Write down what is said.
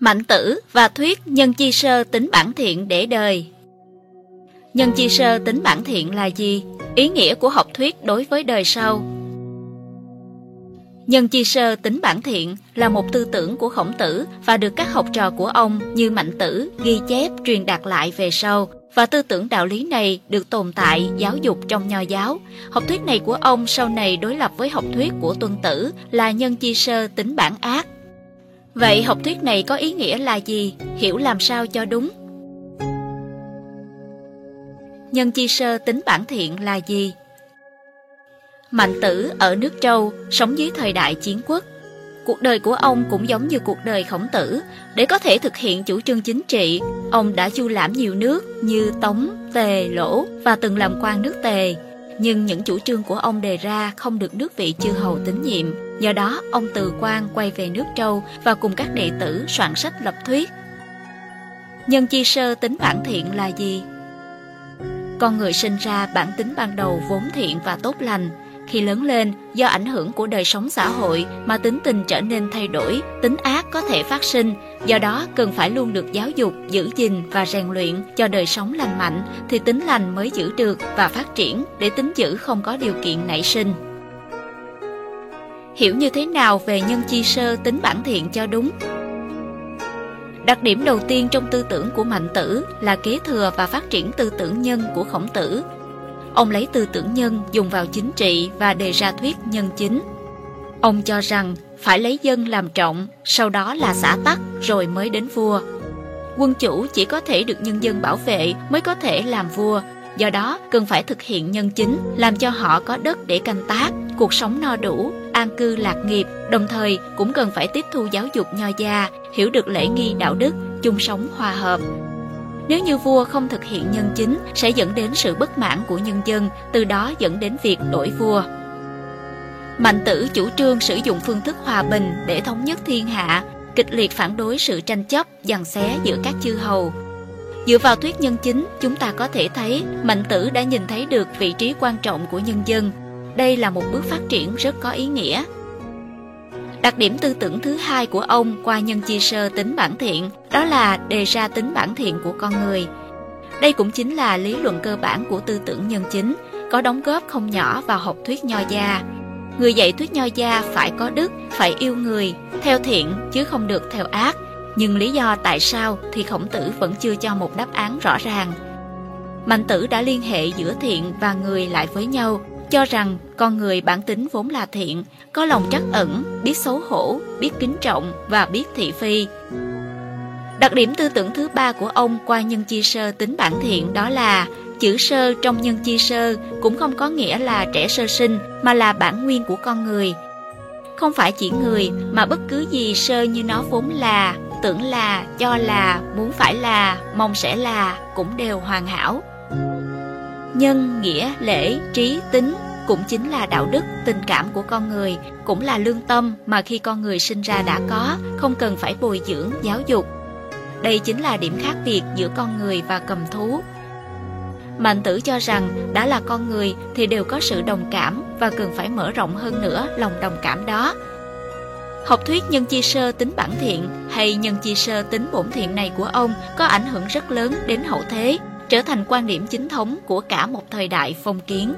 Mạnh tử và thuyết nhân chi sơ tính bản thiện để đời Nhân chi sơ tính bản thiện là gì? Ý nghĩa của học thuyết đối với đời sau Nhân chi sơ tính bản thiện là một tư tưởng của khổng tử và được các học trò của ông như Mạnh Tử ghi chép, truyền đạt lại về sau và tư tưởng đạo lý này được tồn tại, giáo dục trong nho giáo. Học thuyết này của ông sau này đối lập với học thuyết của Tuân Tử là nhân chi sơ tính bản ác. Vậy học thuyết này có ý nghĩa là gì? Hiểu làm sao cho đúng? Nhân chi sơ tính bản thiện là gì? Mạnh tử ở nước Châu, sống dưới thời đại chiến quốc. Cuộc đời của ông cũng giống như cuộc đời khổng tử. Để có thể thực hiện chủ trương chính trị, ông đã du lãm nhiều nước như Tống, Tề, Lỗ và từng làm quan nước Tề. Nhưng những chủ trương của ông đề ra không được nước vị chư hầu tín nhiệm. Do đó, ông từ Quang quay về nước Châu và cùng các đệ tử soạn sách lập thuyết. Nhân chi sơ tính bản thiện là gì? Con người sinh ra bản tính ban đầu vốn thiện và tốt lành, khi lớn lên, do ảnh hưởng của đời sống xã hội mà tính tình trở nên thay đổi, tính ác có thể phát sinh, do đó cần phải luôn được giáo dục, giữ gìn và rèn luyện cho đời sống lành mạnh thì tính lành mới giữ được và phát triển để tính dữ không có điều kiện nảy sinh. Hiểu như thế nào về nhân chi sơ tính bản thiện cho đúng? Đặc điểm đầu tiên trong tư tưởng của Mạnh Tử là kế thừa và phát triển tư tưởng nhân của Khổng Tử Ông lấy tư tưởng nhân dùng vào chính trị và đề ra thuyết nhân chính. Ông cho rằng phải lấy dân làm trọng, sau đó là xã tắc rồi mới đến vua. Quân chủ chỉ có thể được nhân dân bảo vệ mới có thể làm vua, do đó cần phải thực hiện nhân chính, làm cho họ có đất để canh tác, cuộc sống no đủ, an cư lạc nghiệp, đồng thời cũng cần phải tiếp thu giáo dục nho gia, hiểu được lễ nghi đạo đức, chung sống hòa hợp, nếu như vua không thực hiện nhân chính sẽ dẫn đến sự bất mãn của nhân dân, từ đó dẫn đến việc đổi vua. Mạnh tử chủ trương sử dụng phương thức hòa bình để thống nhất thiên hạ, kịch liệt phản đối sự tranh chấp, giằng xé giữa các chư hầu. Dựa vào thuyết nhân chính, chúng ta có thể thấy Mạnh tử đã nhìn thấy được vị trí quan trọng của nhân dân. Đây là một bước phát triển rất có ý nghĩa. Đặc điểm tư tưởng thứ hai của ông qua nhân chi sơ tính bản thiện đó là đề ra tính bản thiện của con người. Đây cũng chính là lý luận cơ bản của tư tưởng nhân chính, có đóng góp không nhỏ vào học thuyết nho gia. Người dạy thuyết nho gia phải có đức, phải yêu người, theo thiện chứ không được theo ác. Nhưng lý do tại sao thì khổng tử vẫn chưa cho một đáp án rõ ràng. Mạnh tử đã liên hệ giữa thiện và người lại với nhau cho rằng con người bản tính vốn là thiện, có lòng trắc ẩn, biết xấu hổ, biết kính trọng và biết thị phi. Đặc điểm tư tưởng thứ ba của ông qua nhân chi sơ tính bản thiện đó là chữ sơ trong nhân chi sơ cũng không có nghĩa là trẻ sơ sinh mà là bản nguyên của con người. Không phải chỉ người mà bất cứ gì sơ như nó vốn là, tưởng là, cho là, muốn phải là, mong sẽ là cũng đều hoàn hảo nhân, nghĩa, lễ, trí, tính cũng chính là đạo đức, tình cảm của con người, cũng là lương tâm mà khi con người sinh ra đã có, không cần phải bồi dưỡng, giáo dục. Đây chính là điểm khác biệt giữa con người và cầm thú. Mạnh tử cho rằng đã là con người thì đều có sự đồng cảm và cần phải mở rộng hơn nữa lòng đồng cảm đó. Học thuyết nhân chi sơ tính bản thiện hay nhân chi sơ tính bổn thiện này của ông có ảnh hưởng rất lớn đến hậu thế trở thành quan điểm chính thống của cả một thời đại phong kiến.